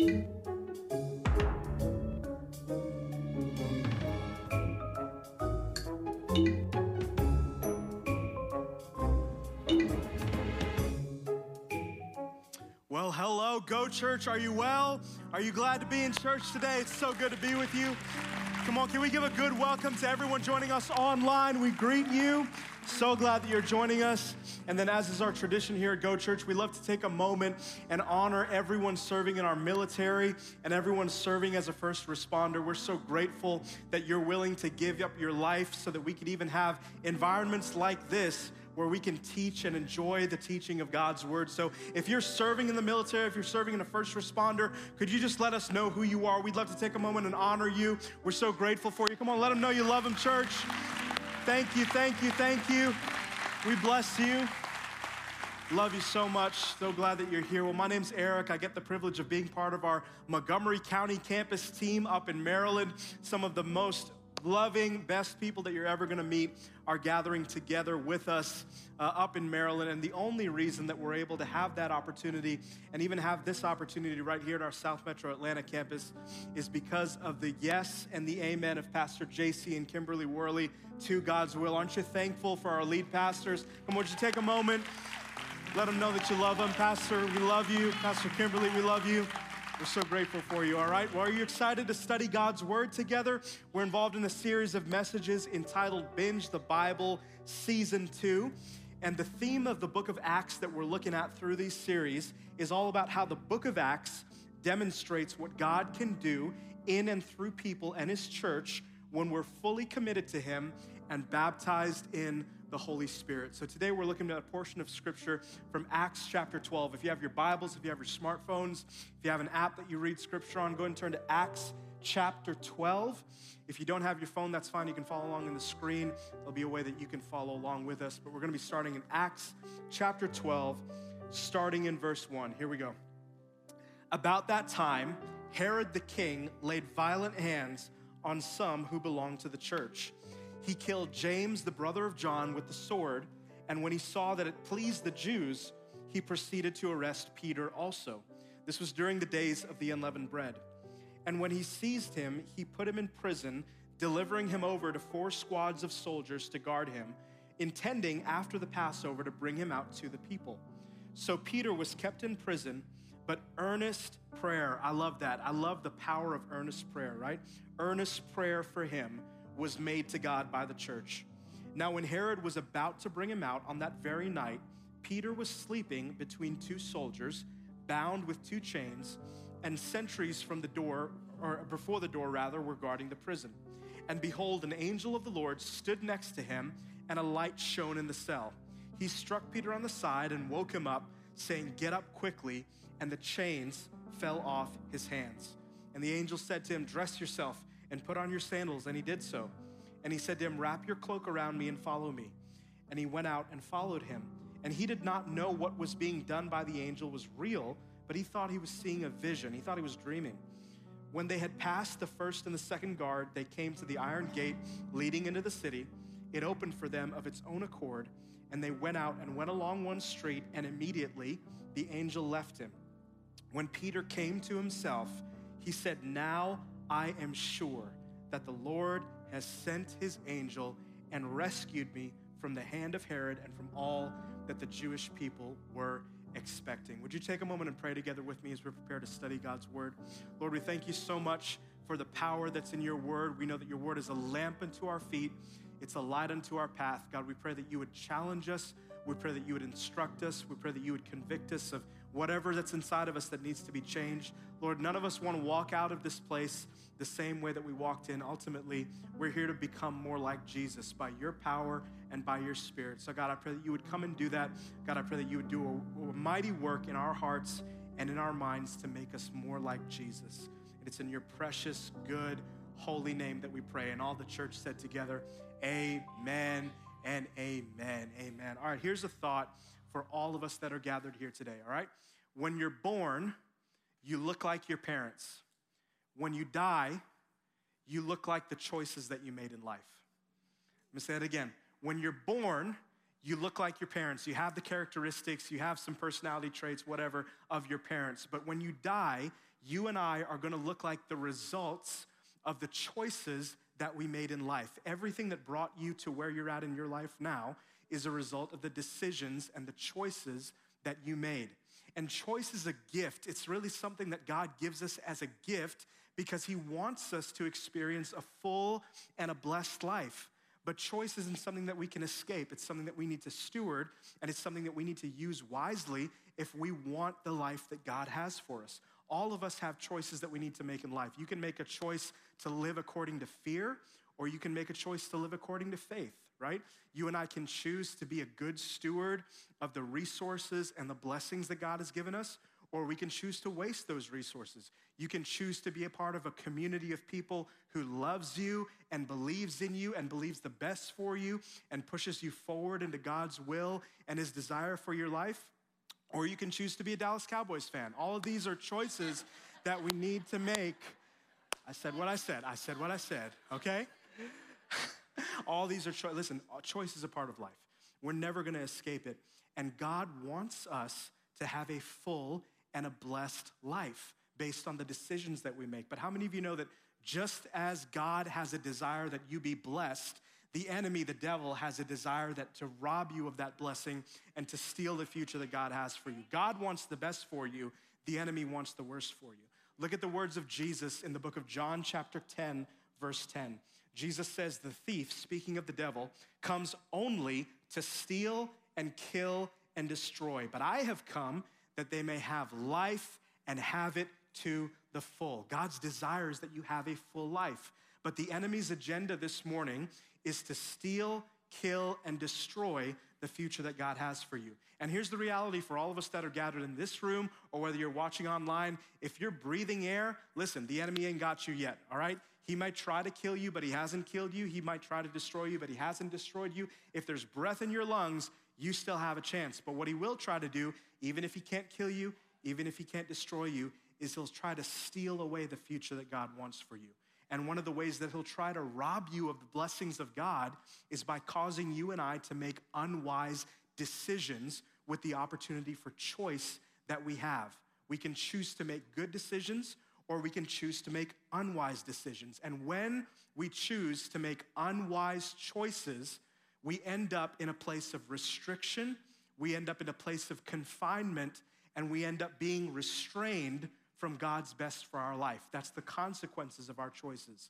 Well, hello, Go Church. Are you well? Are you glad to be in church today? It's so good to be with you. Come on, can we give a good welcome to everyone joining us online? We greet you. So glad that you're joining us. And then, as is our tradition here at Go Church, we love to take a moment and honor everyone serving in our military and everyone serving as a first responder. We're so grateful that you're willing to give up your life so that we could even have environments like this where we can teach and enjoy the teaching of God's word. So if you're serving in the military, if you're serving in a first responder, could you just let us know who you are? We'd love to take a moment and honor you. We're so grateful for you. Come on, let them know you love them, church. Thank you, thank you, thank you. We bless you. Love you so much. So glad that you're here. Well, my name's Erik. I get the privilege of being part of our Montgomery County campus team up in Maryland. Some of the most loving, best people that you're ever going to meet are gathering together with us uh, up in Maryland. And the only reason that we're able to have that opportunity and even have this opportunity right here at our South Metro Atlanta campus is because of the yes and the amen of Pastor JC and Kimberly Worley to God's will. Aren't you thankful for our lead pastors? Come on, you take a moment? Let them know that you love them. Pastor, we love you. Pastor Kimberly, we love you. We're so grateful for you, all right? Well, are you excited to study God's Word together? We're involved in a series of messages entitled Binge the Bible Season 2. And the theme of the book of Acts that we're looking at through these series is all about how the book of Acts demonstrates what God can do in and through people and His church when we're fully committed to Him and baptized in the Holy Spirit. So today we're looking at a portion of scripture from Acts chapter 12. If you have your Bibles, if you have your smartphones, if you have an app that you read scripture on, go and turn to Acts chapter 12. If you don't have your phone, that's fine. You can follow along on the screen. There'll be a way that you can follow along with us. But we're going to be starting in Acts chapter 12, starting in verse 1. Here we go. About that time, Herod the king laid violent hands on some who belonged to the church he killed James, the brother of John, with the sword. And when he saw that it pleased the Jews, he proceeded to arrest Peter also. This was during the days of the unleavened bread. And when he seized him, he put him in prison, delivering him over to four squads of soldiers to guard him, intending after the Passover to bring him out to the people. So Peter was kept in prison, but earnest prayer, I love that. I love the power of earnest prayer, right? Earnest prayer for him was made to God by the church. Now, when Herod was about to bring him out on that very night, Peter was sleeping between two soldiers, bound with two chains, and sentries from the door, or before the door rather, were guarding the prison. And behold, an angel of the Lord stood next to him, and a light shone in the cell. He struck Peter on the side and woke him up, saying, Get up quickly. And the chains fell off his hands. And the angel said to him, Dress yourself and put on your sandals. And he did so. And he said to him, Wrap your cloak around me and follow me. And he went out and followed him. And he did not know what was being done by the angel was real, but he thought he was seeing a vision. He thought he was dreaming. When they had passed the first and the second guard, they came to the iron gate leading into the city. It opened for them of its own accord, and they went out and went along one street, and immediately the angel left him. When Peter came to himself, he said, Now I am sure that the Lord has sent his angel and rescued me from the hand of Herod and from all that the Jewish people were expecting. Would you take a moment and pray together with me as we prepare to study God's word? Lord, we thank you so much for the power that's in your word. We know that your word is a lamp unto our feet, it's a light unto our path. God, we pray that you would challenge us. We pray that you would instruct us. We pray that you would convict us of whatever that's inside of us that needs to be changed. Lord, none of us want to walk out of this place the same way that we walked in. Ultimately, we're here to become more like Jesus by your power and by your spirit. So, God, I pray that you would come and do that. God, I pray that you would do a, a mighty work in our hearts and in our minds to make us more like Jesus. And it's in your precious, good, holy name that we pray. And all the church said together, Amen and amen. Amen. All right, here's a thought for all of us that are gathered here today, all right? When you're born, you look like your parents. When you die, you look like the choices that you made in life. Let me say it again. When you're born, you look like your parents. You have the characteristics, you have some personality traits, whatever, of your parents. But when you die, you and I are gonna look like the results of the choices that we made in life. Everything that brought you to where you're at in your life now is a result of the decisions and the choices that you made. And choice is a gift. It's really something that God gives us as a gift because He wants us to experience a full and a blessed life. But choice isn't something that we can escape. It's something that we need to steward, and it's something that we need to use wisely if we want the life that God has for us. All of us have choices that we need to make in life. You can make a choice to live according to fear, or you can make a choice to live according to faith, right? You and I can choose to be a good steward of the resources and the blessings that God has given us, or we can choose to waste those resources. You can choose to be a part of a community of people who loves you and believes in you and believes the best for you and pushes you forward into God's will and his desire for your life or you can choose to be a Dallas Cowboys fan. All of these are choices that we need to make. I said what I said. I said what I said, okay? All these are choices. Listen, uh, choice is a part of life. We're never gonna escape it. And God wants us to have a full and a blessed life based on the decisions that we make. But how many of you know that just as God has a desire that you be blessed, the enemy, the devil, has a desire that to rob you of that blessing and to steal the future that God has for you. God wants the best for you. The enemy wants the worst for you. Look at the words of Jesus in the book of John, chapter 10, verse 10. Jesus says, The thief, speaking of the devil, comes only to steal and kill and destroy. But I have come that they may have life and have it to the full. God's desire is that you have a full life. But the enemy's agenda this morning is to steal, kill, and destroy the future that God has for you. And here's the reality for all of us that are gathered in this room or whether you're watching online if you're breathing air, listen, the enemy ain't got you yet, all right? He might try to kill you, but he hasn't killed you. He might try to destroy you, but he hasn't destroyed you. If there's breath in your lungs, you still have a chance. But what he will try to do, even if he can't kill you, even if he can't destroy you, is he'll try to steal away the future that God wants for you. And one of the ways that he'll try to rob you of the blessings of God is by causing you and I to make unwise decisions with the opportunity for choice that we have. We can choose to make good decisions or we can choose to make unwise decisions. And when we choose to make unwise choices, we end up in a place of restriction, we end up in a place of confinement, and we end up being restrained from God's best for our life. That's the consequences of our choices.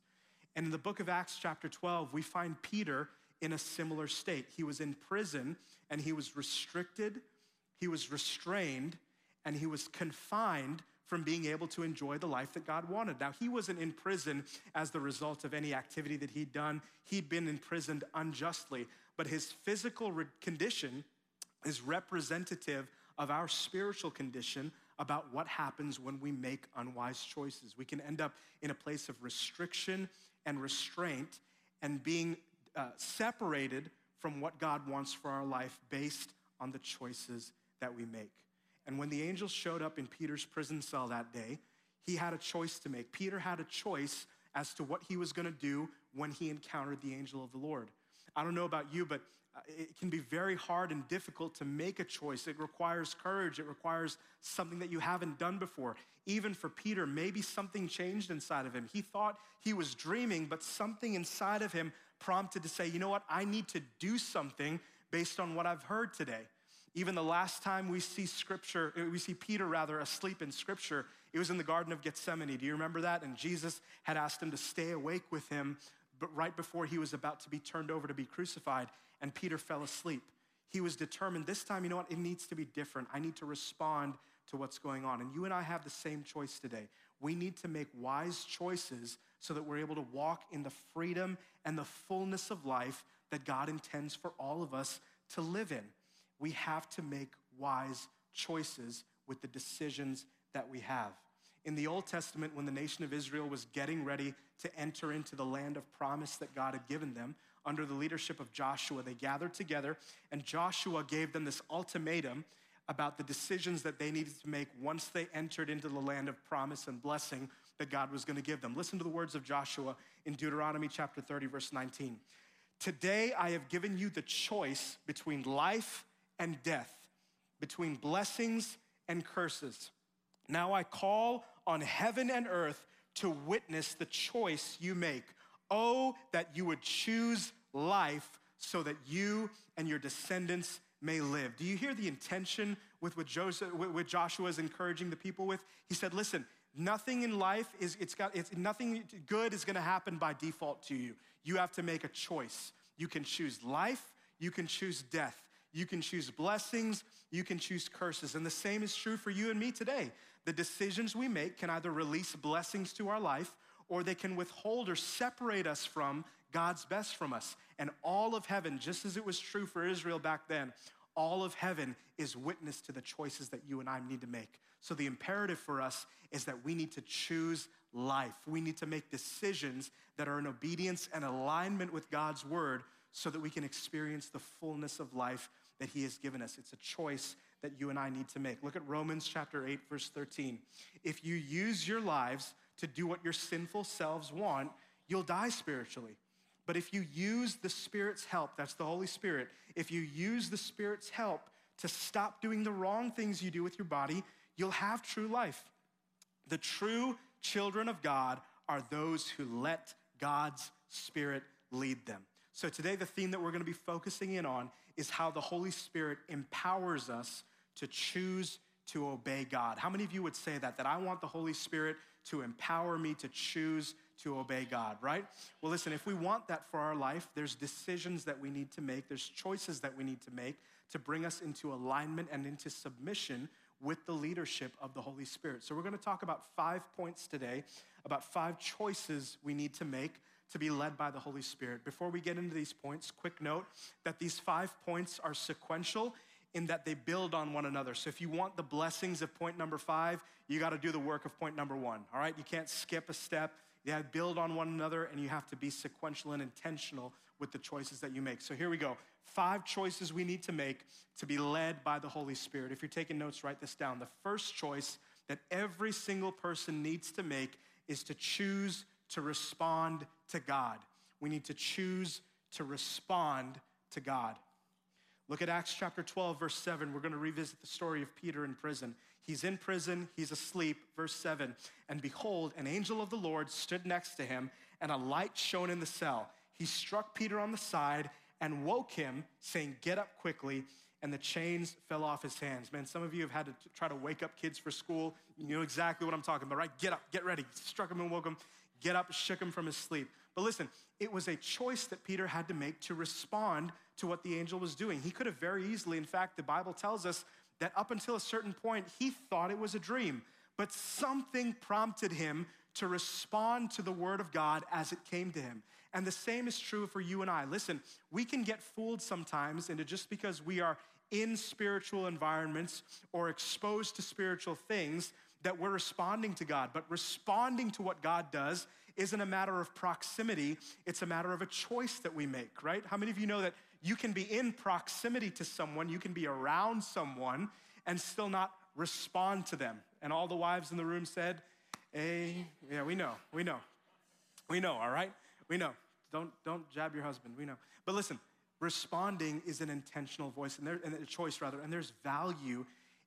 And in the book of Acts, chapter 12, we find Peter in a similar state. He was in prison and he was restricted, he was restrained, and he was confined from being able to enjoy the life that God wanted. Now, he wasn't in prison as the result of any activity that he'd done, he'd been imprisoned unjustly, but his physical re- condition is representative of our spiritual condition about what happens when we make unwise choices. We can end up in a place of restriction and restraint and being uh, separated from what God wants for our life based on the choices that we make. And when the angels showed up in Peter's prison cell that day, he had a choice to make. Peter had a choice as to what he was going to do when he encountered the angel of the Lord. I don't know about you, but uh, it can be very hard and difficult to make a choice. It requires courage, it requires something that you haven't done before. Even for Peter, maybe something changed inside of him. He thought he was dreaming, but something inside of him prompted to say, you know what, I need to do something based on what I've heard today. Even the last time we see scripture, uh, we see Peter rather asleep in scripture, it was in the Garden of Gethsemane. Do you remember that? And Jesus had asked him to stay awake with him, but right before he was about to be turned over to be crucified and Peter fell asleep. He was determined this time, you know what? It needs to be different. I need to respond to what's going on. And you and I have the same choice today. We need to make wise choices so that we're able to walk in the freedom and the fullness of life that God intends for all of us to live in. We have to make wise choices with the decisions that we have. In the Old Testament, when the nation of Israel was getting ready to enter into the land of promise that God had given them, under the leadership of Joshua. They gathered together, and Joshua gave them this ultimatum about the decisions that they needed to make once they entered into the land of promise and blessing that God was going to give them. Listen to the words of Joshua in Deuteronomy chapter 30, verse 19. Today I have given you the choice between life and death, between blessings and curses. Now I call on heaven and earth to witness the choice you make. Oh, that you would choose life so that you and your descendants may live. Do you hear the intention with what, Joseph, with Joshua is encouraging the people with? He said, listen, nothing in life is, it's got, it's, nothing good is gonna happen by default to you. You have to make a choice. You can choose life, you can choose death. You can choose blessings, you can choose curses. And the same is true for you and me today. The decisions we make can either release blessings to our life or they can withhold or separate us from God's best from us. And all of heaven, just as it was true for Israel back then, all of heaven is witness to the choices that you and I need to make. So the imperative for us is that we need to choose life. We need to make decisions that are in obedience and alignment with God's word so that we can experience the fullness of life that he has given us. It's a choice that you and I need to make. Look at Romans chapter 8 verse 13. If you use your lives to do what your sinful selves want, you'll die spiritually. But if you use the Spirit's help, that's the Holy Spirit, if you use the Spirit's help to stop doing the wrong things you do with your body, you'll have true life. The true children of God are those who let God's Spirit lead them. So today, the theme that we're gonna be focusing in on is how the Holy Spirit empowers us to choose to obey God. How many of you would say that? That I want the Holy Spirit to empower me to choose to obey God, right? Well, listen, if we want that for our life, there's decisions that we need to make, there's choices that we need to make to bring us into alignment and into submission with the leadership of the Holy Spirit. So, we're gonna talk about five points today, about five choices we need to make to be led by the Holy Spirit. Before we get into these points, quick note that these five points are sequential in that they build on one another. So if you want the blessings of point number five, you got to do the work of point number one. All right, you can't skip a step. You have to build on one another, and you have to be sequential and intentional with the choices that you make. So here we go. Five choices we need to make to be led by the Holy Spirit. If you're taking notes, write this down. The first choice that every single person needs to make is to choose to respond to God. We need to choose to respond to God. Look at Acts chapter 12, verse 7. We're going to revisit the story of Peter in prison. He's in prison, he's asleep. Verse 7 And behold, an angel of the Lord stood next to him, and a light shone in the cell. He struck Peter on the side and woke him, saying, Get up quickly. And the chains fell off his hands. Man, some of you have had to try to wake up kids for school. You know exactly what I'm talking about, right? Get up, get ready. Struck him and woke him. Get up, shook him from his sleep. But listen, it was a choice that Peter had to make to respond to what the angel was doing. He could have very easily, in fact, the Bible tells us that up until a certain point, he thought it was a dream, but something prompted him to respond to the word of God as it came to him. And the same is true for you and I. Listen, we can get fooled sometimes into just because we are in spiritual environments or exposed to spiritual things that we're responding to God. But responding to what God does isn't a matter of proximity, it's a matter of a choice that we make, right? How many of you know that you can be in proximity to someone, you can be around someone, and still not respond to them? And all the wives in the room said, Hey, yeah, we know, we know. We know, all right? We know. Don't, don't jab your husband, we know. But listen, responding is an intentional voice and, there, and a choice rather, and there's value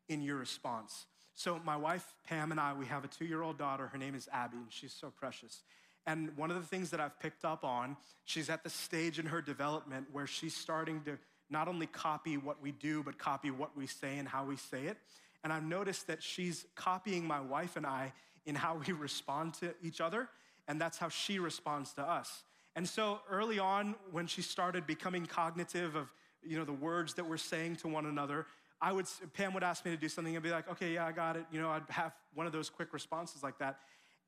in your response. So, my wife, Pam, and I, we have a two year old daughter. Her name is Abby, and she's so precious. And one of the things that I've picked up on, she's at the stage in her development where she's starting to not only copy what we do, but copy what we say and how we say it. And I've noticed that she's copying my wife and I in how we respond to each other, and that's how she responds to us. And so early on, when she started becoming cognitive of you know the words that we're saying to one another, I would, Pam would ask me to do something and be like, okay, yeah, I got it. You know, I'd have one of those quick responses like that.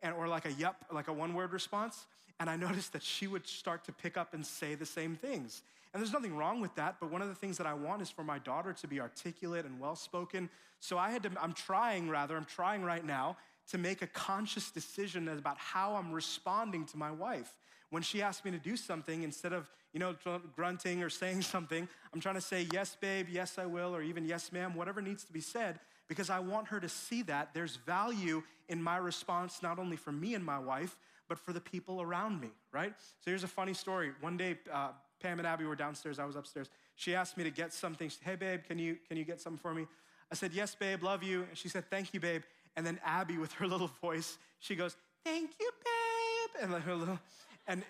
And, or like a yep, like a one word response. And I noticed that she would start to pick up and say the same things. And there's nothing wrong with that, but one of the things that I want is for my daughter to be articulate and well spoken. So I had to, I'm trying rather, I'm trying right now to make a conscious decision about how I'm responding to my wife. When she asks me to do something, instead of you know grunting or saying something, I'm trying to say yes, babe, yes, I will, or even yes, ma'am, whatever needs to be said, because I want her to see that there's value in my response, not only for me and my wife, but for the people around me. Right? So here's a funny story. One day, uh, Pam and Abby were downstairs. I was upstairs. She asked me to get something. She said, hey, babe, can you can you get something for me? I said, yes, babe, love you. And she said, thank you, babe. And then Abby, with her little voice, she goes, Thank you, babe. And like her little, and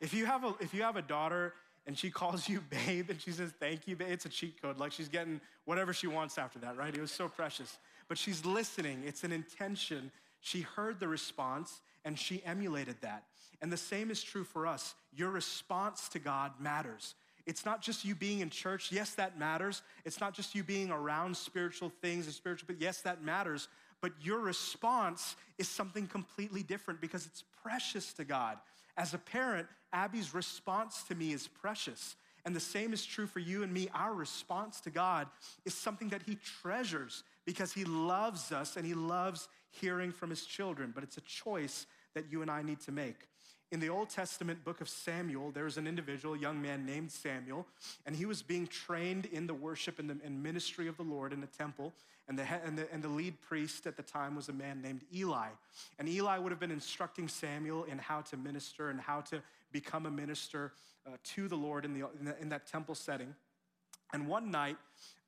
if you have a if you have a daughter and she calls you babe and she says thank you babe, it's a cheat code. Like she's getting whatever she wants after that, right? It was so precious. But she's listening. It's an intention. She heard the response and she emulated that. And the same is true for us. Your response to God matters. It's not just you being in church. Yes, that matters. It's not just you being around spiritual things and spiritual, but yes, that matters. But your response is something completely different because it's precious to God. As a parent, Abby's response to me is precious. And the same is true for you and me. Our response to God is something that He treasures because He loves us and He loves hearing from His children. But it's a choice that you and I need to make. In the Old Testament book of Samuel, there was an individual, a young man named Samuel, and he was being trained in the worship and, the, and ministry of the Lord in the temple. And the, and, the, and the lead priest at the time was a man named Eli. And Eli would have been instructing Samuel in how to minister and how to become a minister uh, to the Lord in, the, in, the, in that temple setting. And one night,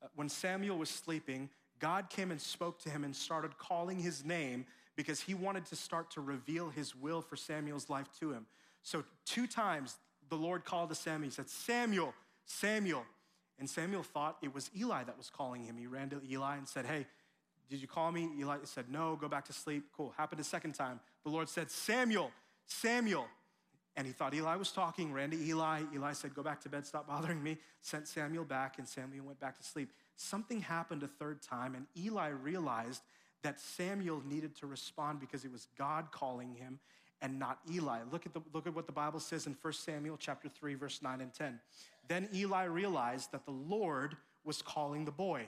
uh, when Samuel was sleeping, God came and spoke to him and started calling his name because he wanted to start to reveal his will for Samuel's life to him. So, two times the Lord called to Samuel. He said, Samuel, Samuel. And Samuel thought it was Eli that was calling him. He ran to Eli and said, Hey, did you call me? Eli said, No, go back to sleep. Cool. Happened a second time. The Lord said, Samuel, Samuel. And he thought Eli was talking, ran to Eli. Eli said, Go back to bed, stop bothering me. Sent Samuel back, and Samuel went back to sleep. Something happened a third time, and Eli realized that Samuel needed to respond because it was God calling him and not Eli. Look at, the, look at what the Bible says in 1 Samuel chapter 3, verse 9 and 10. Then Eli realized that the Lord was calling the boy.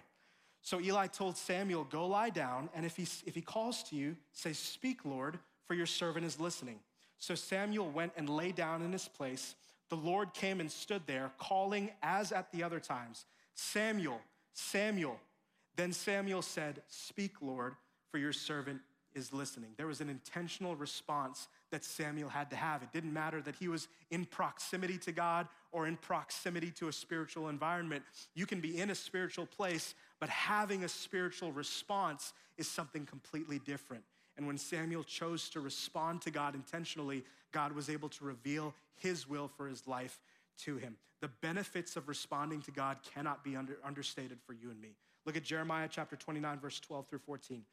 So Eli told Samuel, Go lie down, and if he, if he calls to you, say, Speak, Lord, for your servant is listening. So Samuel went and lay down in his place. The Lord came and stood there, calling as at the other times, Samuel, Samuel. Then Samuel said, Speak, Lord, for your servant is listening. There was an intentional response that Samuel had to have. It didn't matter that he was in proximity to God or in proximity to a spiritual environment. You can be in a spiritual place, but having a spiritual response is something completely different. And when Samuel chose to respond to God intentionally, God was able to reveal his will for his life to him. The benefits of responding to God cannot be under, understated for you and me. Look at Jeremiah chapter 29, verse 12 through 14.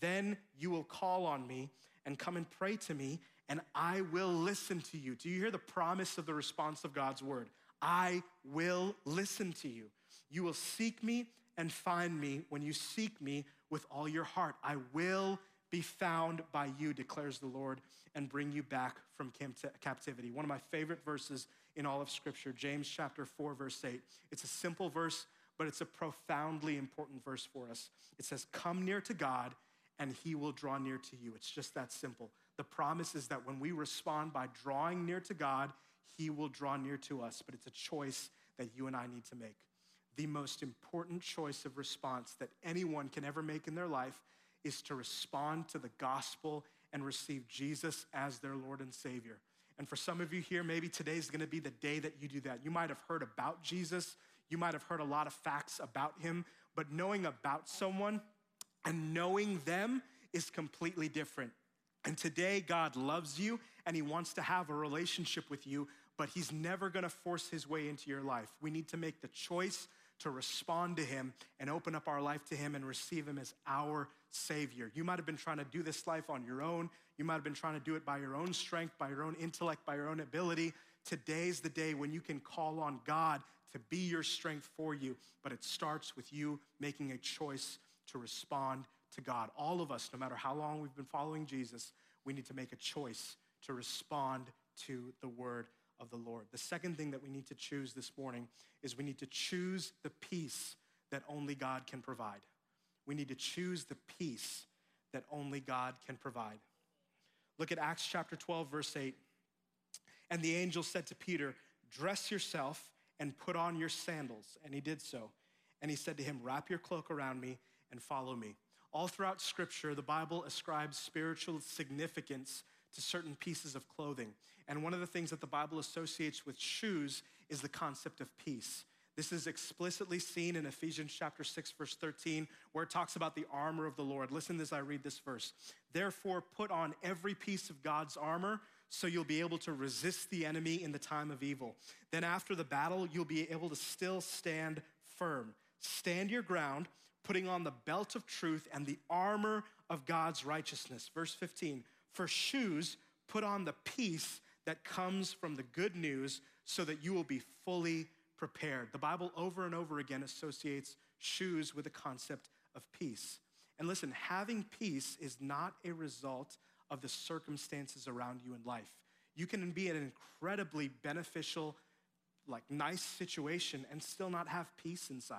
Then you will call on me and come and pray to me, and I will listen to you. Do you hear the promise of the response of God's word? I will listen to you. You will seek me and find me when you seek me with all your heart. I will be found by you, declares the Lord, and bring you back from captivity. One of my favorite verses in all of Scripture, James chapter 4, verse 8. It's a simple verse, but it's a profoundly important verse for us. It says, Come near to God and he will draw near to you. It's just that simple. The promise is that when we respond by drawing near to God, he will draw near to us. But it's a choice that you and I need to make. The most important choice of response that anyone can ever make in their life is to respond to the gospel and receive Jesus as their Lord and Savior. And for some of you here, maybe today is gonna be the day that you do that. You might have heard about Jesus, you might have heard a lot of facts about him, but knowing about someone and knowing them is completely different. And today, God loves you and He wants to have a relationship with you, but He's never gonna force His way into your life. We need to make the choice to respond to Him and open up our life to Him and receive Him as our Savior. You might have been trying to do this life on your own. You might have been trying to do it by your own strength, by your own intellect, by your own ability. Today's the day when you can call on God to be your strength for you, but it starts with you making a choice to respond to God. All of us, no matter how long we've been following Jesus, we need to make a choice to respond to the word of the Lord. The second thing that we need to choose this morning is we need to choose the peace that only God can provide. We need to choose the peace that only God can provide. Look at Acts chapter 12, verse 8. And the angel said to Peter, Dress yourself and put on your sandals. And he did so. And he said to him, Wrap your cloak around me and follow me. All throughout Scripture, the Bible ascribes spiritual significance to certain pieces of clothing. And one of the things that the Bible associates with shoes is the concept of peace. This is explicitly seen in Ephesians chapter 6 verse 13 where it talks about the armor of the Lord. Listen as I read this verse. Therefore put on every piece of God's armor so you'll be able to resist the enemy in the time of evil. Then after the battle you'll be able to still stand firm. Stand your ground, putting on the belt of truth and the armor of God's righteousness. Verse 15. For shoes put on the peace that comes from the good news so that you will be fully prepared. The Bible over and over again associates shoes with the concept of peace. And listen, having peace is not a result of the circumstances around you in life. You can be in an incredibly beneficial, like nice situation and still not have peace inside.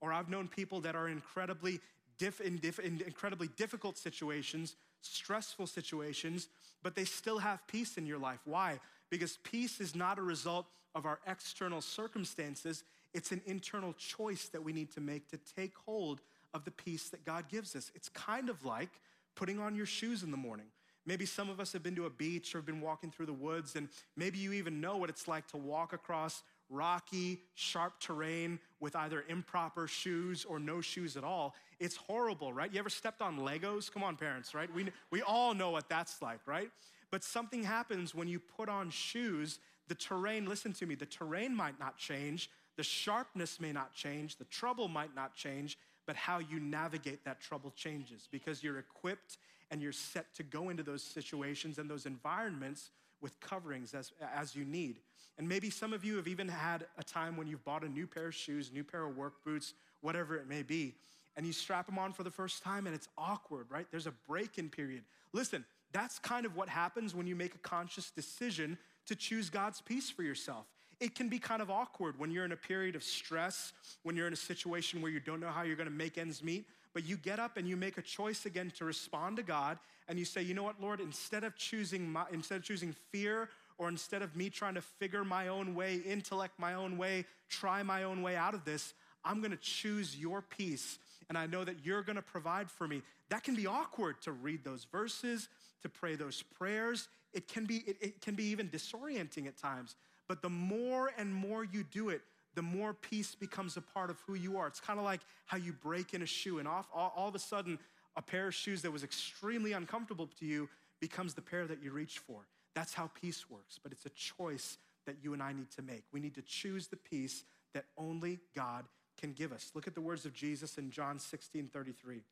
Or I've known people that are incredibly diff- in, diff- in incredibly difficult situations, stressful situations, but they still have peace in your life. Why? Because peace is not a result of our external circumstances, it's an internal choice that we need to make to take hold of the peace that God gives us. It's kind of like putting on your shoes in the morning. Maybe some of us have been to a beach or have been walking through the woods, and maybe you even know what it's like to walk across rocky, sharp terrain with either improper shoes or no shoes at all. It's horrible, right? You ever stepped on Legos? Come on, parents, right? We, we all know what that's like, right? But something happens when you put on shoes the terrain, listen to me, the terrain might not change, the sharpness may not change, the trouble might not change, but how you navigate that trouble changes because you're equipped and you're set to go into those situations and those environments with coverings as, as you need. And maybe some of you have even had a time when you've bought a new pair of shoes, new pair of work boots, whatever it may be, and you strap them on for the first time and it's awkward, right? There's a break in period. Listen, that's kind of what happens when you make a conscious decision to choose God's peace for yourself. It can be kind of awkward when you're in a period of stress, when you're in a situation where you don't know how you're gonna make ends meet, but you get up and you make a choice again to respond to God and you say, you know what, Lord, instead of choosing my, instead of choosing fear or instead of me trying to figure my own way, intellect my own way, try my own way out of this, I'm gonna choose your peace and I know that you're gonna provide for me. That can be awkward to read those verses, to pray those prayers. It can be, it, it can be even disorienting at times. But the more and more you do it, the more peace becomes a part of who you are. It's kind of like how you break in a shoe, and off, all, all of a sudden, a pair of shoes that was extremely uncomfortable to you becomes the pair that you reach for. That's how peace works, but it's a choice that you and I need to make. We need to choose the peace that only God can give us. Look at the words of Jesus in John 16 33.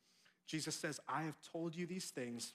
Jesus says, I have told you these things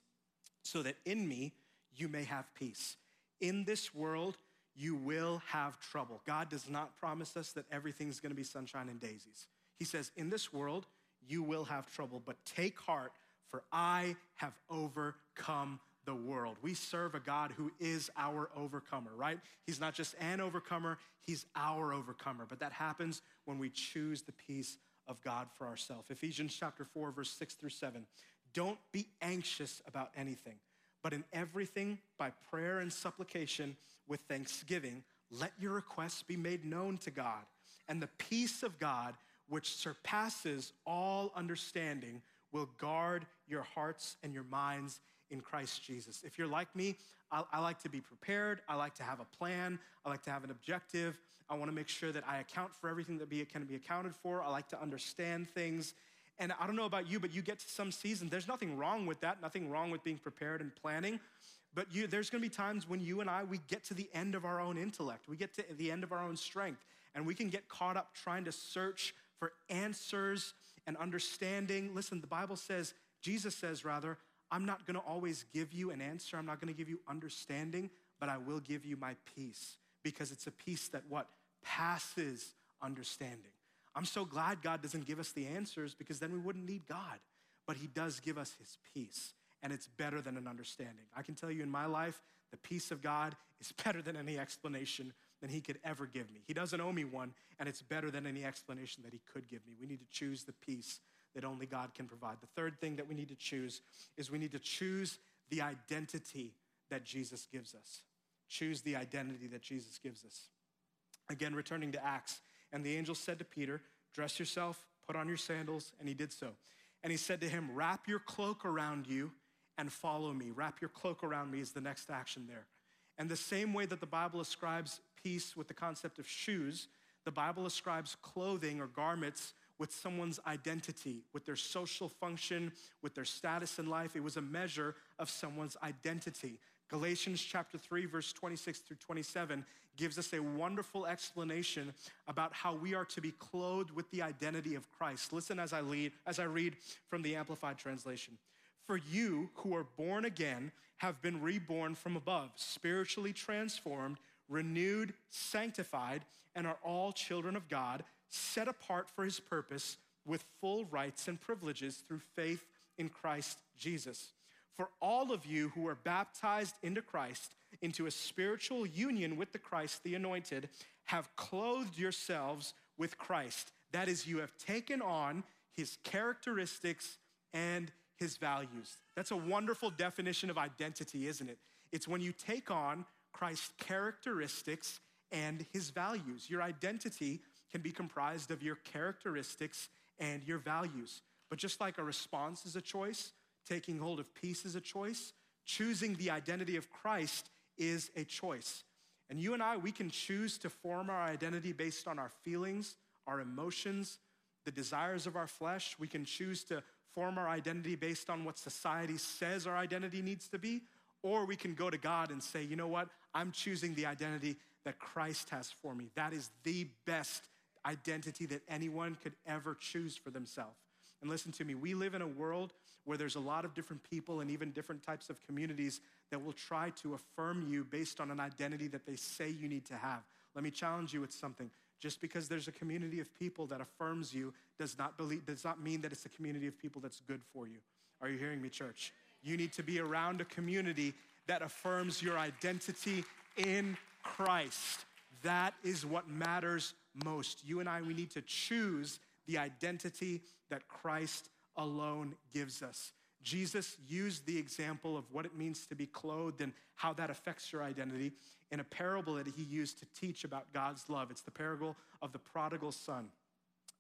so that in me you may have peace. In this world, you will have trouble. God does not promise us that everything's gonna be sunshine and daisies. He says, In this world, you will have trouble, but take heart, for I have overcome the world. We serve a God who is our overcomer, right? He's not just an overcomer, he's our overcomer. But that happens when we choose the peace of God for ourselves. Ephesians chapter 4, verse 6 through 7. Don't be anxious about anything, but in everything, by prayer and supplication with thanksgiving, let your requests be made known to God. And the peace of God, which surpasses all understanding, will guard your hearts and your minds in Christ Jesus. If you're like me, I, I, like to be prepared. I like to have a plan. I like to have an objective. I want to make sure that I account for everything that be, can be accounted for. I like to understand things. And I don't know about you, but you get to some season, there's nothing wrong with that, nothing wrong with being prepared and planning. But you, there's gonna be times when you and I, we get to the end of our own intellect, we get to the end of our own strength, and we can get caught up trying to search for answers and understanding. Listen, the Bible says, Jesus says rather, I'm not gonna always give you an answer, I'm not gonna give you understanding, but I will give you my peace because it's a peace that what? Passes understanding. I'm so glad God doesn't give us the answers because then we wouldn't need God. But He does give us His peace, and it's better than an understanding. I can tell you in my life, the peace of God is better than any explanation than He could ever give me. He doesn't owe me one, and it's better than any explanation that He could give me. We need to choose the peace that only God can provide. The third thing that we need to choose is we need to choose the identity that Jesus gives us. Choose the identity that Jesus gives us. Again, returning to Acts, and the angel said to Peter, Dress yourself, put on your sandals, and he did so. And he said to him, Wrap your cloak around you and follow me. Wrap your cloak around me is the next action there. And the same way that the Bible ascribes peace with the concept of shoes, The Bible ascribes clothing or garments with someone's identity, with their social function, with their status in life. It was a measure of someone's identity. Galatians chapter 3, verse 26 through 27 gives us a wonderful explanation about how we are to be clothed with the identity of Christ. Listen as I lead, as I read from the Amplified Translation. For you who are born again have been reborn from above, spiritually transformed, renewed, sanctified, and are all children of God, set apart for his purpose with full rights and privileges through faith in Christ Jesus. For all of you who are baptized into Christ, into a spiritual union with the Christ, the anointed, have clothed yourselves with Christ. That is, you have taken on his characteristics and his values. That's a wonderful definition of identity, isn't it? It's when you take on Christ's characteristics and his values. Your identity can be comprised of your characteristics and your values. But just like a response is a choice, taking hold of peace is a choice, choosing the identity of Christ is a choice. And you and I, we can choose to form our identity based on our feelings, our emotions, the desires of our flesh. We can choose to form our identity based on what society says our identity needs to be. Or we can go to God and say, you know what? I'm choosing the identity that Christ has for me. That is the best identity that anyone could ever choose for themselves. And listen to me, we live in a world where there's a lot of different people and even different types of communities that will try to affirm you based on an identity that they say you need to have. Let me challenge you with something. Just because there's a community of people that affirms you does not, believe, does not mean that it's a community of people that's good for you. Are you hearing me, church? You need to be around a community that affirms your identity in Christ. That is what matters most. You and I, we need to choose the identity that Christ alone gives us. Jesus used the example of what it means to be clothed and how that affects your identity in a parable that he used to teach about God's love. It's the parable of the prodigal son.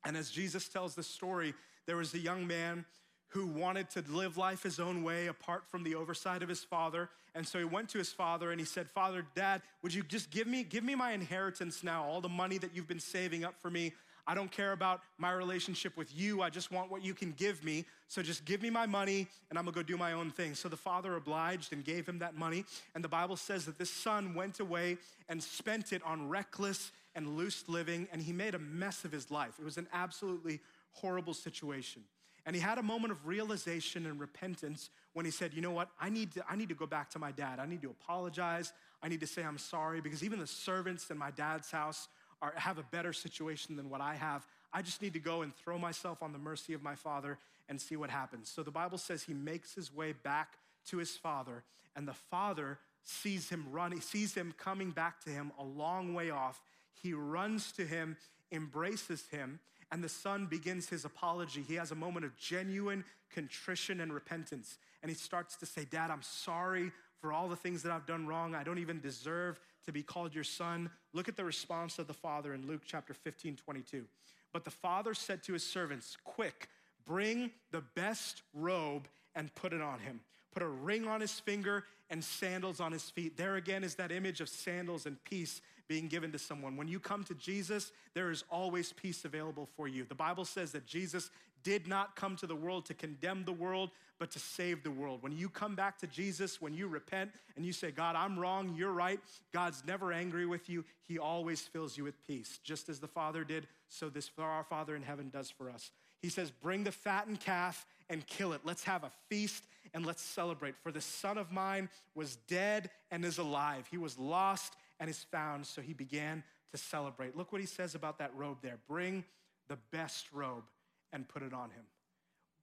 And as Jesus tells the story, there was a young man who wanted to live life his own way apart from the oversight of his father. And so he went to his father and he said, Father, Dad, would you just give me, give me my inheritance now, all the money that you've been saving up for me? I don't care about my relationship with you. I just want what you can give me. So just give me my money and I'm gonna go do my own thing. So the father obliged and gave him that money. And the Bible says that this son went away and spent it on reckless and loose living, and he made a mess of his life. It was an absolutely horrible situation. And he had a moment of realization and repentance when he said, You know what? I need, to, I need to go back to my dad. I need to apologize. I need to say I'm sorry because even the servants in my dad's house are, have a better situation than what I have. I just need to go and throw myself on the mercy of my father and see what happens. So the Bible says he makes his way back to his father, and the father sees him run, he sees him coming back to him a long way off. He runs to him, embraces him, and the son begins his apology. He has a moment of genuine contrition and repentance. And he starts to say, Dad, I'm sorry for all the things that I've done wrong. I don't even deserve to be called your son. Look at the response of the father in Luke chapter 15, 22. But the father said to his servants, Quick, bring the best robe and put it on him. Put a ring on his finger and sandals on his feet. There again is that image of sandals and peace being given to someone. When you come to Jesus, there is always peace available for you. The Bible says that Jesus did not come to the world to condemn the world, but to save the world. When you come back to Jesus, when you repent and you say, God, I'm wrong, you're right, God's never angry with you. He always fills you with peace. Just as the Father did, so this our Father in heaven does for us. He says, Bring the fattened calf and kill it. Let's have a feast and let's celebrate. For the son of mine was dead and is alive. He was lost and is found. So he began to celebrate. Look what he says about that robe there. Bring the best robe and put it on him.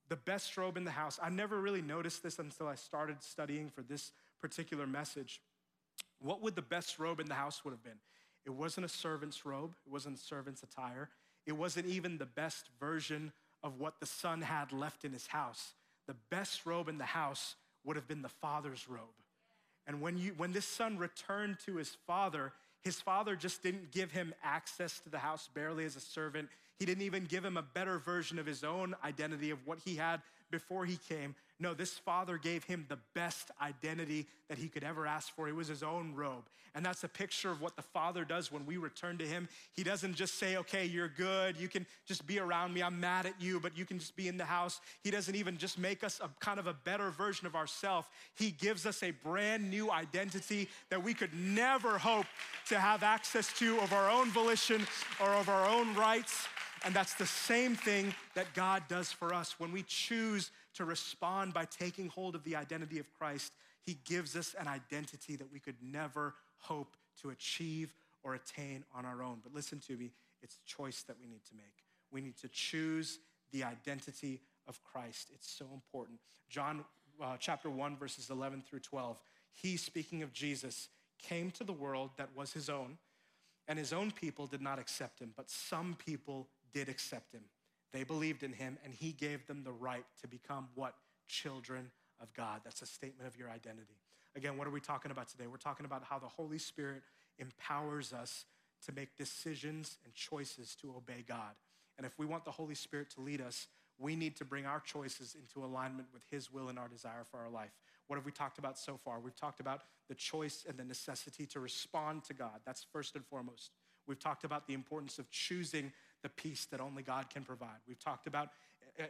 The best robe in the house. I never really noticed this until I started studying for this particular message. What would the best robe in the house would have been? It wasn't a servant's robe, it wasn't a servant's attire. It wasn't even the best version of what the son had left in his house. The best robe in the house would have been the father's robe. And when, you, when this son returned to his father, his father just didn't give him access to the house barely as a servant. He didn't even give him a better version of his own identity of what he had before he came. No, this father gave him the best identity that he could ever ask for. It was his own robe. And that's a picture of what the father does when we return to him. He doesn't just say, okay, you're good. You can just be around me. I'm mad at you, but you can just be in the house. He doesn't even just make us a kind of a better version of ourselves. He gives us a brand new identity that we could never hope to have access to of our own volition or of our own rights. And that's the same thing that God does for us. When we choose to respond by taking hold of the identity of Christ, He gives us an identity that we could never hope to achieve or attain on our own. But listen to me, it's a choice that we need to make. We need to choose the identity of Christ. It's so important. John uh, chapter 1, verses 11 through 12, he, speaking of Jesus, came to the world that was his own, and his own people did not accept him, but some people did accept him. They believed in him, and he gave them the right to become what? Children of God. That's a statement of your identity. Again, what are we talking about today? We're talking about how the Holy Spirit empowers us to make decisions and choices to obey God. And if we want the Holy Spirit to lead us, we need to bring our choices into alignment with His will and our desire for our life. What have we talked about so far? We've talked about the choice and the necessity to respond to God. That's first and foremost. We've talked about the importance of choosing the peace that only God can provide. We've talked about uh,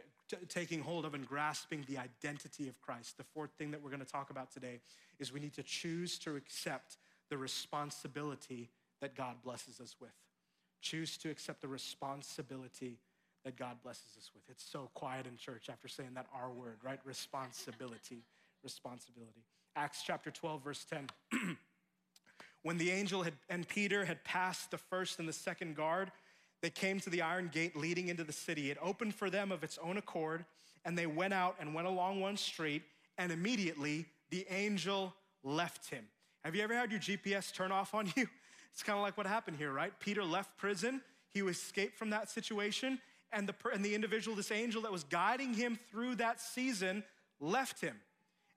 taking hold of and grasping the identity of Christ. The fourth thing that we're going to talk about today is we need to choose to accept the responsibility that God blesses us with. Choose to accept the responsibility that God blesses us with. It's so quiet in church after saying that R word, right? Responsibility. Responsibility. Acts chapter 12, verse 10. When the angel had, and Peter had passed the first and the second guard, they came to the iron gate leading into the city. It opened for them of its own accord, and they went out and went along one street, and immediately the angel left him. Have you ever had your GPS turn off on you? It's kind of like what happened here, right? Peter left prison, he escaped from that situation, and the, and the individual, this angel that was guiding him through that season, left him.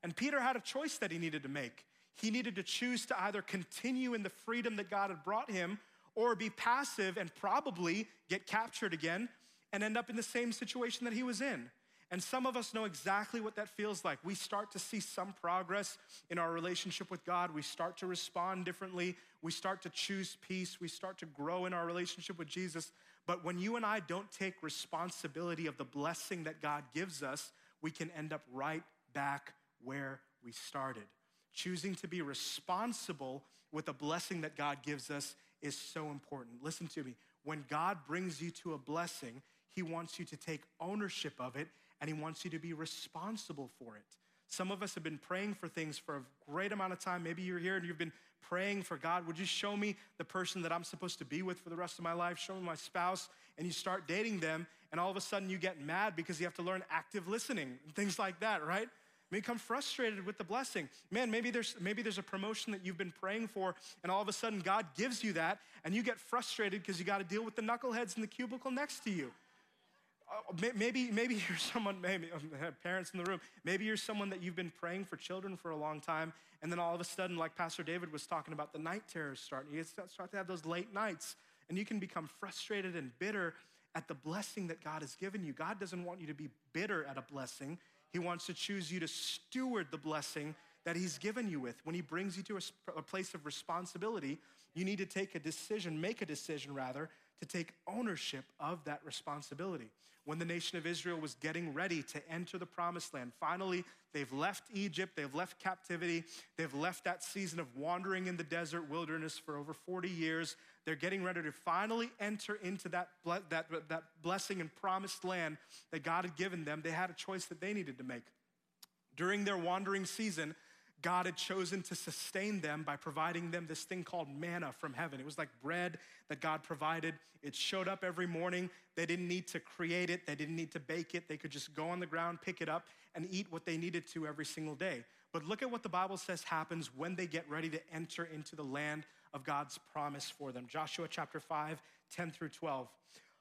And Peter had a choice that he needed to make he needed to choose to either continue in the freedom that God had brought him or be passive and probably get captured again and end up in the same situation that he was in. And some of us know exactly what that feels like. We start to see some progress in our relationship with God. We start to respond differently. We start to choose peace. We start to grow in our relationship with Jesus. But when you and I don't take responsibility of the blessing that God gives us, we can end up right back where we started. Choosing to be responsible with the blessing that God gives us is so important. Listen to me. When God brings you to a blessing, He wants you to take ownership of it and He wants you to be responsible for it. Some of us have been praying for things for a great amount of time. Maybe you're here and you've been praying for God, would you show me the person that I'm supposed to be with for the rest of my life? Show me my spouse. And you start dating them, and all of a sudden you get mad because you have to learn active listening and things like that, right? Become frustrated with the blessing. Man, maybe there's maybe there's a promotion that you've been praying for, and all of a sudden God gives you that, and you get frustrated because you got to deal with the knuckleheads in the cubicle next to you. Uh, maybe, maybe you're someone, maybe parents in the room, maybe you're someone that you've been praying for children for a long time, and then all of a sudden, like Pastor David was talking about, the night terrors start. You start to have those late nights, and you can become frustrated and bitter at the blessing that God has given you. God doesn't want you to be bitter at a blessing. He wants to choose you to steward the blessing that He's given you with. When He brings you to a, a, place of responsibility, you need to take a decision, make a decision rather, to take ownership of that responsibility. When the nation of Israel was getting ready to enter the promised land, finally, they've left Egypt, they've left captivity, they've left that season of wandering in the desert wilderness for over 40 years. They're getting ready to finally enter into that, that, that blessing and promised land that God had given them. They had a choice that they needed to make. During their wandering season, God had chosen to sustain them by providing them this thing called manna from heaven. It was like bread that God provided. It showed up every morning. They didn't need to create it, they didn't need to bake it. They could just go on the ground, pick it up, and eat what they needed to every single day. But look at what the Bible says happens when they get ready to enter into the land of God's promise for them. Joshua chapter 5, 10 through 12.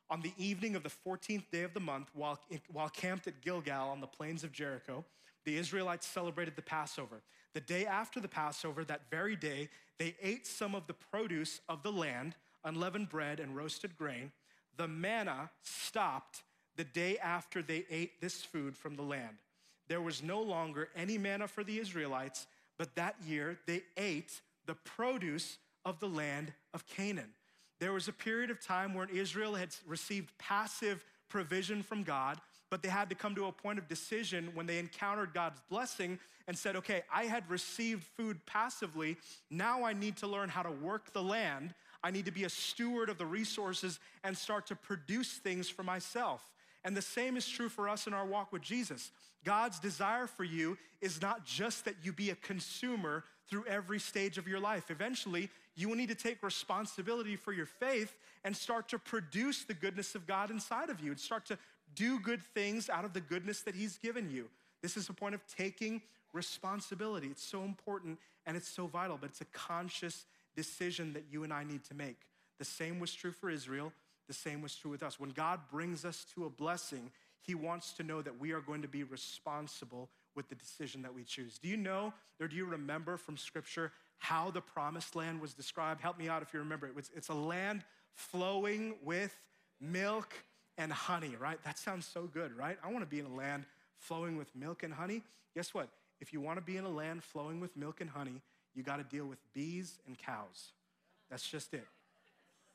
On the evening of the 14th day of the month, while, while camped at Gilgal on the plains of Jericho, the Israelites celebrated the Passover. The day after the Passover, that very day, they ate some of the produce of the land, unleavened bread and roasted grain. The manna stopped the day after they ate this food from the land. There was no longer any manna for the Israelites, but that year they ate the produce of the land of Canaan. There was a period of time where Israel had received passive provision from God, but they had to come to a point of decision when they encountered God's blessing and said, okay, I had received food passively. Now I need to learn how to work the land. I need to be a steward of the resources and start to produce things for myself. And the same is true for us in our walk with Jesus. God's desire for you is not just that you be a consumer through every stage of your life. Eventually, you will need to take responsibility for your faith and start to produce the goodness of God inside of you and start to do good things out of the goodness that He's given you. This is a point of taking responsibility. It's so important and it's so vital, but it's a conscious decision that you and I need to make. The same was true for Israel, the same was true with us. When God brings us to a blessing, He wants to know that we are going to be responsible with the decision that we choose. Do you know or do you remember from Scripture how the promised land was described? Help me out if you remember it. It's, it's a land flowing with milk and honey, right? That sounds so good, right? I want to be in a land flowing with milk and honey. Guess what? If you want to be in a land flowing with milk and honey, you got to deal with bees and cows. That's just it.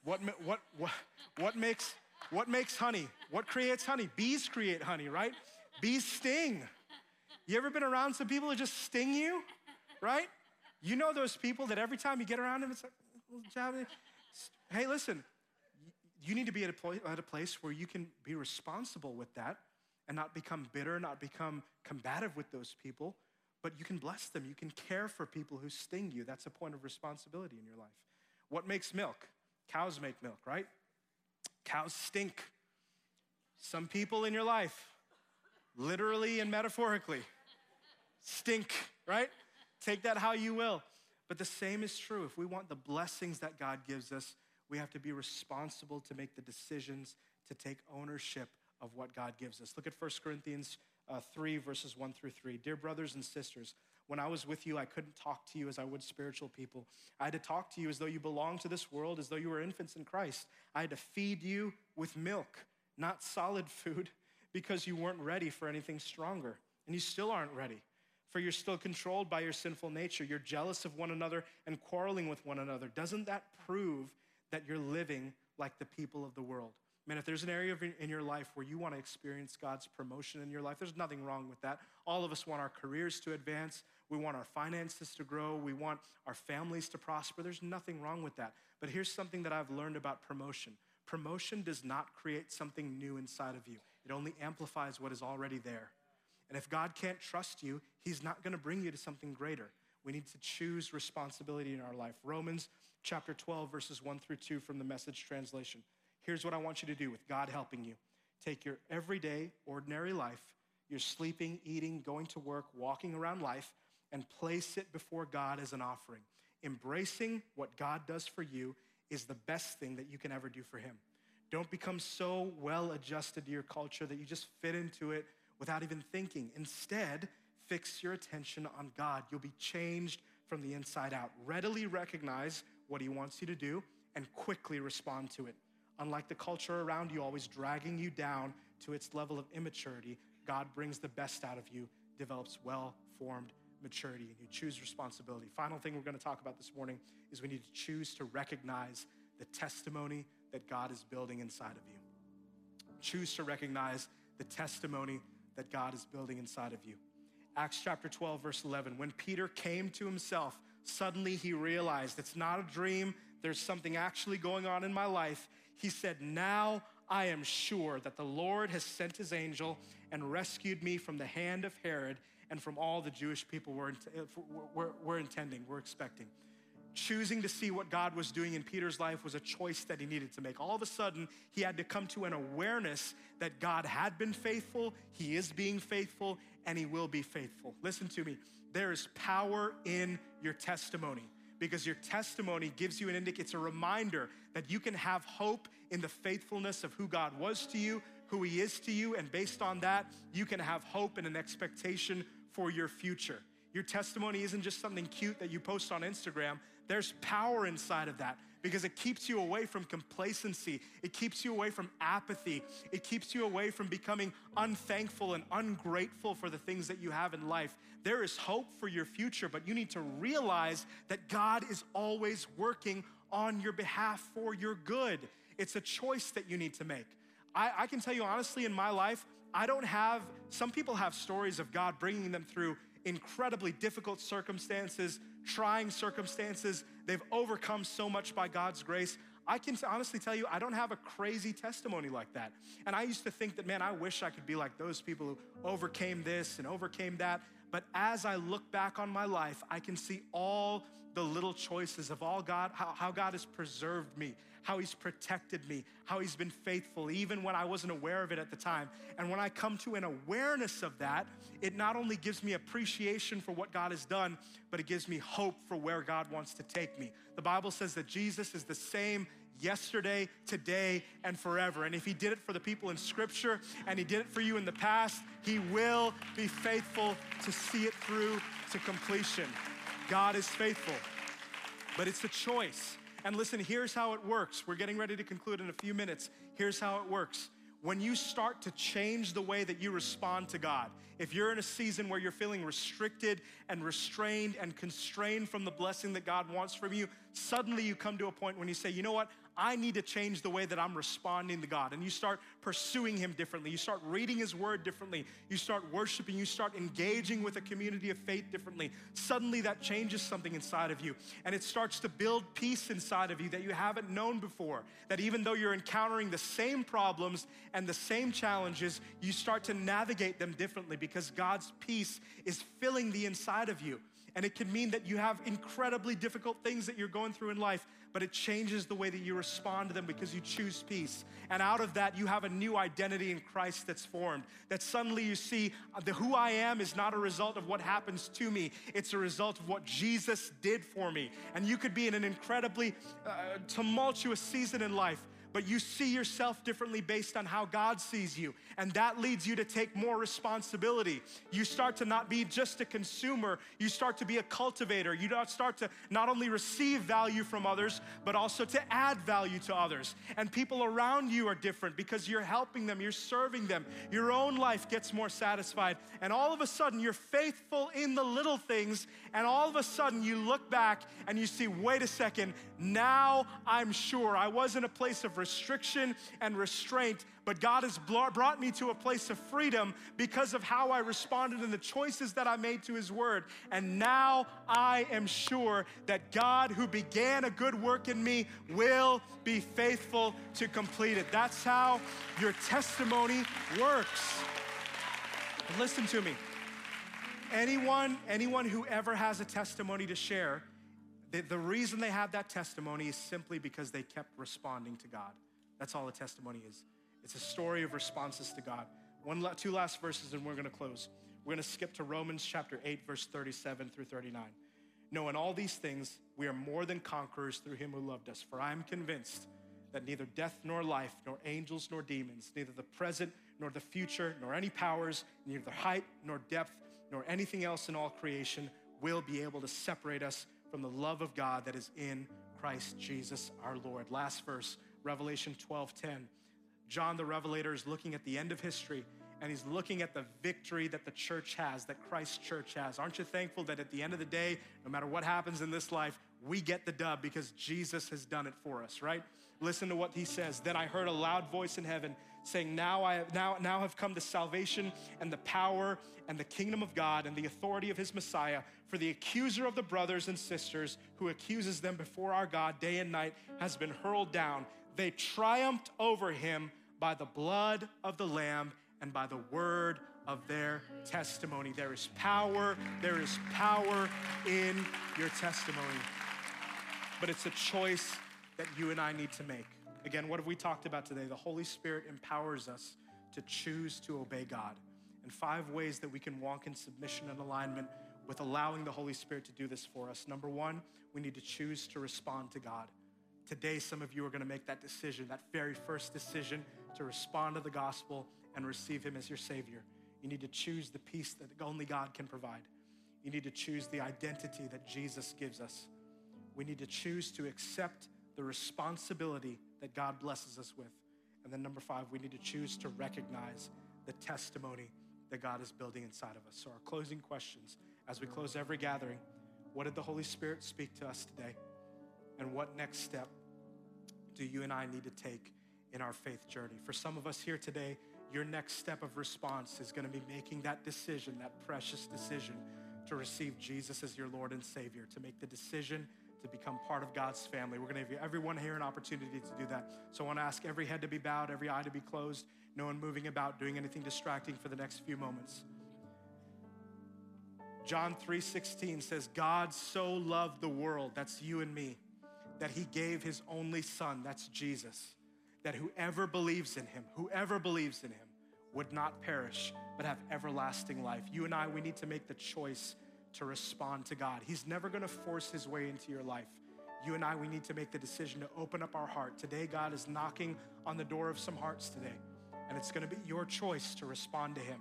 What, what, what, what, makes, what makes honey? What creates honey? Bees create honey, right? Bees sting. You ever been around some people who just sting you, right? You know those people that every time you get around them, it's like, hey, listen, you need to be at a, at a place where you can be responsible with that and not become bitter, not become combative with those people, but you can bless them. You can care for people who sting you. That's a point of responsibility in your life. What makes milk? Cows make milk, right? Cows stink. Some people in your life, literally and metaphorically, stink, right? Take that how you will. But the same is true. If we want the blessings that God gives us, we have to be responsible to make the decisions to take ownership of what God gives us. Look at 1 Corinthians uh, 3, verses 1 through 3. Dear brothers and sisters, when I was with you, I couldn't talk to you as I would spiritual people. I had to talk to you as though you belonged to this world, as though you were infants in Christ. I had to feed you with milk, not solid food, because you weren't ready for anything stronger. And you still aren't ready, for you're still controlled by your sinful nature. You're jealous of one another and quarreling with one another. Doesn't that prove that you're living like the people of the world? Man, if there's an area in your life where you want to experience God's promotion in your life, there's nothing wrong with that. All of us want our careers to advance. We want our finances to grow. We want our families to prosper. There's nothing wrong with that. But here's something that I've learned about promotion promotion does not create something new inside of you, it only amplifies what is already there. And if God can't trust you, He's not going to bring you to something greater. We need to choose responsibility in our life. Romans chapter 12, verses 1 through 2 from the message translation. Here's what I want you to do with God helping you take your everyday, ordinary life, your sleeping, eating, going to work, walking around life, and place it before God as an offering. Embracing what God does for you is the best thing that you can ever do for Him. Don't become so well adjusted to your culture that you just fit into it without even thinking. Instead, fix your attention on God. You'll be changed from the inside out. Readily recognize what He wants you to do and quickly respond to it. Unlike the culture around you, always dragging you down to its level of immaturity, God brings the best out of you, develops well formed maturity, and you choose responsibility. Final thing we're going to talk about this morning is we need to choose to recognize the testimony that God is building inside of you. Choose to recognize the testimony that God is building inside of you. Acts chapter 12, verse 11. When Peter came to himself, suddenly he realized it's not a dream, there's something actually going on in my life he said, Now I am sure that the Lord has sent his angel and rescued me from the hand of Herod and from all the Jewish people were, were, were intending, were expecting. Choosing to see what God was doing in Peter's life was a choice that he needed to make. All of a sudden, he had to come to an awareness that God had been faithful, he is being faithful, and he will be faithful. Listen to me. There is power in your testimony because your testimony gives you an indicator, it's a reminder that you can have hope in the faithfulness of who God was to you, who He is to you, and based on that, you can have hope and an expectation for your future. Your testimony isn't just something cute that you post on Instagram, there's power inside of that because it keeps you away from complacency. It keeps you away from apathy. It keeps you away from becoming unthankful and ungrateful for the things that you have in life. There is hope for your future, but you need to realize that God is always working on your behalf for your good. It's a choice that you need to make. I, I can tell you honestly, in my life, I don't have, some people have stories of God bringing them through incredibly difficult circumstances, trying circumstances. They've overcome so much by God's grace. I can honestly tell you, I don't have a crazy testimony like that. And I used to think that, man, I wish I could be like those people who overcame this and overcame that. But as I look back on my life, I can see all the little choices of all God, how, how God has preserved me, how He's protected me, how He's been faithful, even when I wasn't aware of it at the time. And when I come to an awareness of that, it not only gives me appreciation for what God has done, but it gives me hope for where God wants to take me. The Bible says that Jesus is the same yesterday, today, and forever. And if He did it for the people in Scripture and He did it for you in the past, He will be faithful to see it through to completion. God is faithful, but it's a choice. And listen, here's how it works. We're getting ready to conclude in a few minutes. Here's how it works. When you start to change the way that you respond to God, if you're in a season where you're feeling restricted and restrained and constrained from the blessing that God wants from you, suddenly you come to a point when you say, you know what? I need to change the way that I'm responding to God. And you start pursuing Him differently. You start reading His Word differently. You start worshiping. You start engaging with a community of faith differently. Suddenly that changes something inside of you. And it starts to build peace inside of you that you haven't known before. That even though you're encountering the same problems and the same challenges, you start to navigate them differently because God's peace is filling the inside of you. And it can mean that you have incredibly difficult things that you're going through in life, but it changes the way that you respond to them because you choose peace. And out of that, you have a new identity in Christ that's formed. That suddenly you see uh, the who I am is not a result of what happens to me, it's a result of what Jesus did for me. And you could be in an incredibly uh, tumultuous season in life but you see yourself differently based on how God sees you. And that leads you to take more responsibility. You start to not be just a consumer, you start to be a cultivator. You start to not only receive value from others, but also to add value to others. And people around you are different because you're helping them, you're serving them. Your own life gets more satisfied. And all of a sudden, you're faithful in the little things. And all of a sudden, you look back and you see, wait a second, now I'm sure I was in a place of restriction and restraint, but God has brought me to a place of freedom because of how I responded and the choices that I made to His Word. And now I am sure that God, who began a good work in me, will be faithful to complete it. That's how your testimony works. Listen to me. Anyone, anyone who ever has a testimony to share, the, the reason they have that testimony is simply because they kept responding to God. That's all a testimony is. It's a story of responses to God. One, two last verses, and we're going to close. We're going to skip to Romans chapter 8, verse 37 through 39. No, in all these things, we are more than conquerors through him who loved us. For I am convinced that neither death nor life, nor angels nor demons, neither the present nor the future, nor any powers, neither height nor depth, nor anything else in all creation will be able to separate us from the love of God that is in Christ Jesus our Lord. Last verse, Revelation 12:10. John the Revelator is looking at the end of history and he's looking at the victory that the church has, that Christ's church has. Aren't you thankful that at the end of the day, no matter what happens in this life, we get the dub because Jesus has done it for us, right? Listen to what he says. Then I heard a loud voice in heaven saying, Now I have now, now have come the salvation and the power and the kingdom of God and the authority of his Messiah. For the accuser of the brothers and sisters who accuses them before our God day and night has been hurled down. They triumphed over him by the blood of the Lamb and by the word of their testimony. There is power, there is power in your testimony. But it's a choice that you and I need to make. Again, what have we talked about today? The Holy Spirit empowers us to choose to obey God. And five ways that we can walk in submission and alignment with allowing the Holy Spirit to do this for us. Number one, we need to choose to respond to God. Today, some of you are going to make that decision, that very first decision to respond to the gospel and receive Him as your Savior. You need to choose the peace that only God can provide. You need to choose the identity that Jesus gives us. We need to choose to accept the responsibility that God blesses us with. And then number five, we need to choose to recognize the testimony that God is building inside of us. So, our closing questions as we close every gathering what did the Holy Spirit speak to us today? And what next step do you and I need to take in our faith journey? For some of us here today, your next step of response is going to be making that decision, that precious decision to receive Jesus as your Lord and Savior, to make the decision to become part of God's family. We're going to give everyone here an opportunity to do that. So I want to ask every head to be bowed, every eye to be closed, no one moving about, doing anything distracting for the next few moments. John 3:16 says God so loved the world, that's you and me, that he gave his only son, that's Jesus, that whoever believes in him, whoever believes in him would not perish but have everlasting life. You and I we need to make the choice to respond to God. He's never gonna force his way into your life. You and I, we need to make the decision to open up our heart. Today, God is knocking on the door of some hearts today, and it's gonna be your choice to respond to Him.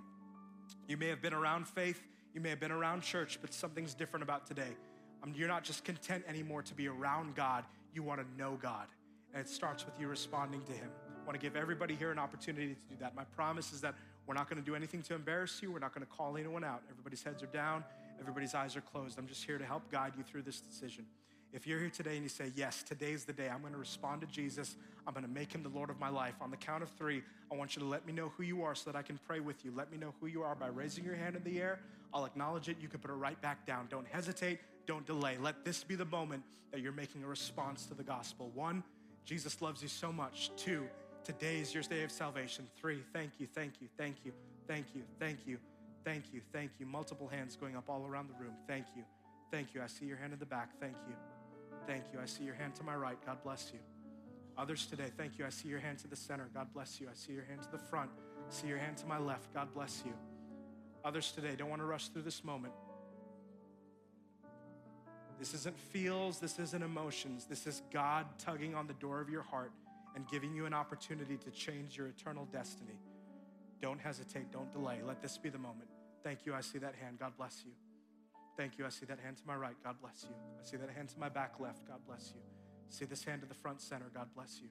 You may have been around faith, you may have been around church, but something's different about today. Um, you're not just content anymore to be around God, you wanna know God. And it starts with you responding to Him. I wanna give everybody here an opportunity to do that. My promise is that we're not gonna do anything to embarrass you, we're not gonna call anyone out. Everybody's heads are down, everybody's eyes are closed. I'm just here to help guide you through this decision. If you're here today and you say, Yes, today's the day, I'm gonna respond to Jesus, I'm gonna make him the Lord of my life. On the count of three, I want you to let me know who you are so that I can pray with you. Let me know who you are by raising your hand in the air. I'll acknowledge it. You can put it right back down. Don't hesitate, don't delay. Let this be the moment that you're making a response to the gospel. One, Jesus loves you so much. Two, today is your day of salvation. Three, thank you, thank you, thank you, thank you, thank you, thank you, thank you. Multiple hands going up all around the room. Thank you, thank you. I see your hand in the back. Thank you. Thank you. I see your hand to my right. God bless you. Others today, thank you. I see your hand to the center. God bless you. I see your hand to the front. I see your hand to my left. God bless you. Others today, don't want to rush through this moment. This isn't feels, this isn't emotions. This is God tugging on the door of your heart and giving you an opportunity to change your eternal destiny. Don't hesitate, don't delay. Let this be the moment. Thank you. I see that hand. God bless you. Thank you. I see that hand to my right. God bless you. I see that hand to my back left. God bless you. See this hand to the front center. God bless you.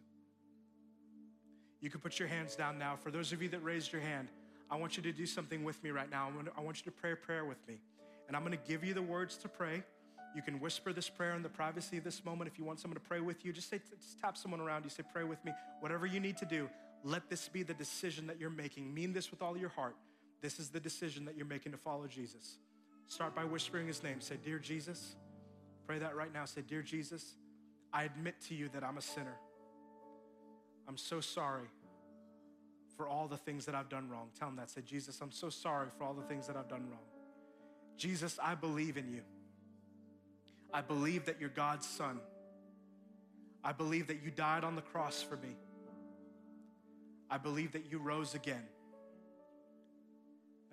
You can put your hands down now. For those of you that raised your hand, I want you to do something with me right now. I want you to pray a prayer with me. And I'm going to give you the words to pray. You can whisper this prayer in the privacy of this moment. If you want someone to pray with you, just say, just tap someone around you. Say, pray with me. Whatever you need to do, let this be the decision that you're making. Mean this with all your heart. This is the decision that you're making to follow Jesus. Start by whispering his name. Say, Dear Jesus, pray that right now. Say, Dear Jesus, I admit to you that I'm a sinner. I'm so sorry for all the things that I've done wrong. Tell him that. Say, Jesus, I'm so sorry for all the things that I've done wrong. Jesus, I believe in you. I believe that you're God's son. I believe that you died on the cross for me. I believe that you rose again.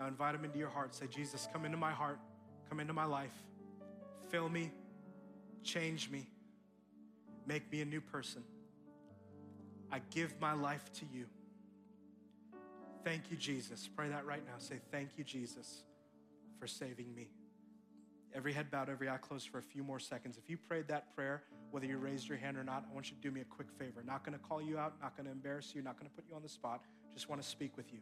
Now invite him into your heart. Say, Jesus, come into my heart, come into my life, fill me, change me, make me a new person. I give my life to you. Thank you, Jesus. Pray that right now. Say, Thank you, Jesus, for saving me. Every head bowed, every eye closed for a few more seconds. If you prayed that prayer, whether you raised your hand or not, I want you to do me a quick favor. Not gonna call you out, not gonna embarrass you, not gonna put you on the spot. Just wanna speak with you.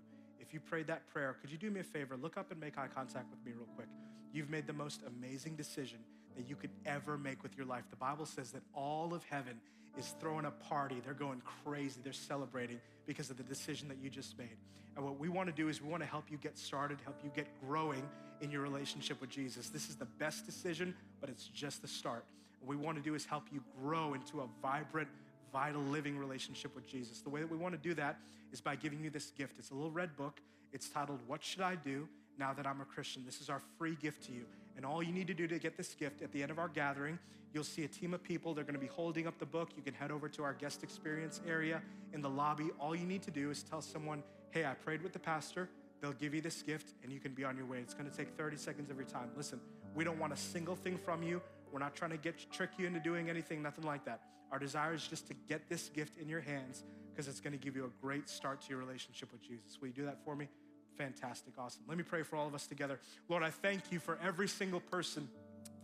If you prayed that prayer, could you do me a favor? Look up and make eye contact with me real quick. You've made the most amazing decision that you could ever make with your life. The Bible says that all of heaven is throwing a party. They're going crazy. They're celebrating because of the decision that you just made. And what we want to do is we want to help you get started, help you get growing in your relationship with Jesus. This is the best decision, but it's just the start. What we want to do is help you grow into a vibrant, vital living relationship with Jesus. The way that we want to do that is by giving you this gift. It's a little red book. It's titled, What Should I Do Now That I'm a Christian? This is our free gift to you. And all you need to do to get this gift at the end of our gathering, you'll see a team of people. They're going to be holding up the book. You can head over to our guest experience area in the lobby. All you need to do is tell someone, Hey, I prayed with the pastor. They'll give you this gift and you can be on your way. It's going to take 30 seconds every time. Listen, we don't want a single thing from you. We're not trying to get trick you into doing anything, nothing like that. Our desire is just to get this gift in your hands because it's going to give you a great start to your relationship with Jesus. Will you do that for me? Fantastic, awesome. Let me pray for all of us together. Lord, I thank you for every single person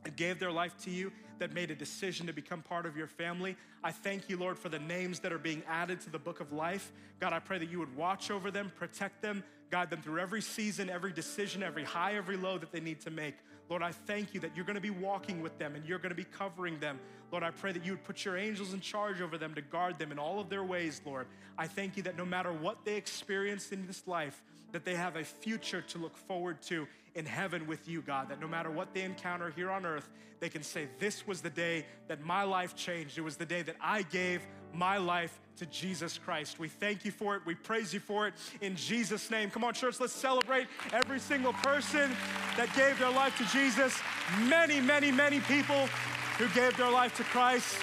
that gave their life to you, that made a decision to become part of your family. I thank you, Lord, for the names that are being added to the book of life. God, I pray that you would watch over them, protect them, guide them through every season, every decision, every high, every low that they need to make. Lord, I thank you that you're gonna be walking with them and you're gonna be covering them. Lord, I pray that you would put your angels in charge over them to guard them in all of their ways, Lord. I thank you that no matter what they experience in this life, that they have a future to look forward to in heaven with you, God. That no matter what they encounter here on earth, they can say, This was the day that my life changed. It was the day that I gave my life to Jesus Christ. We thank you for it. We praise you for it in Jesus' name. Come on, church, let's celebrate every single person that gave their life to Jesus. Many, many, many people who gave their life to Christ.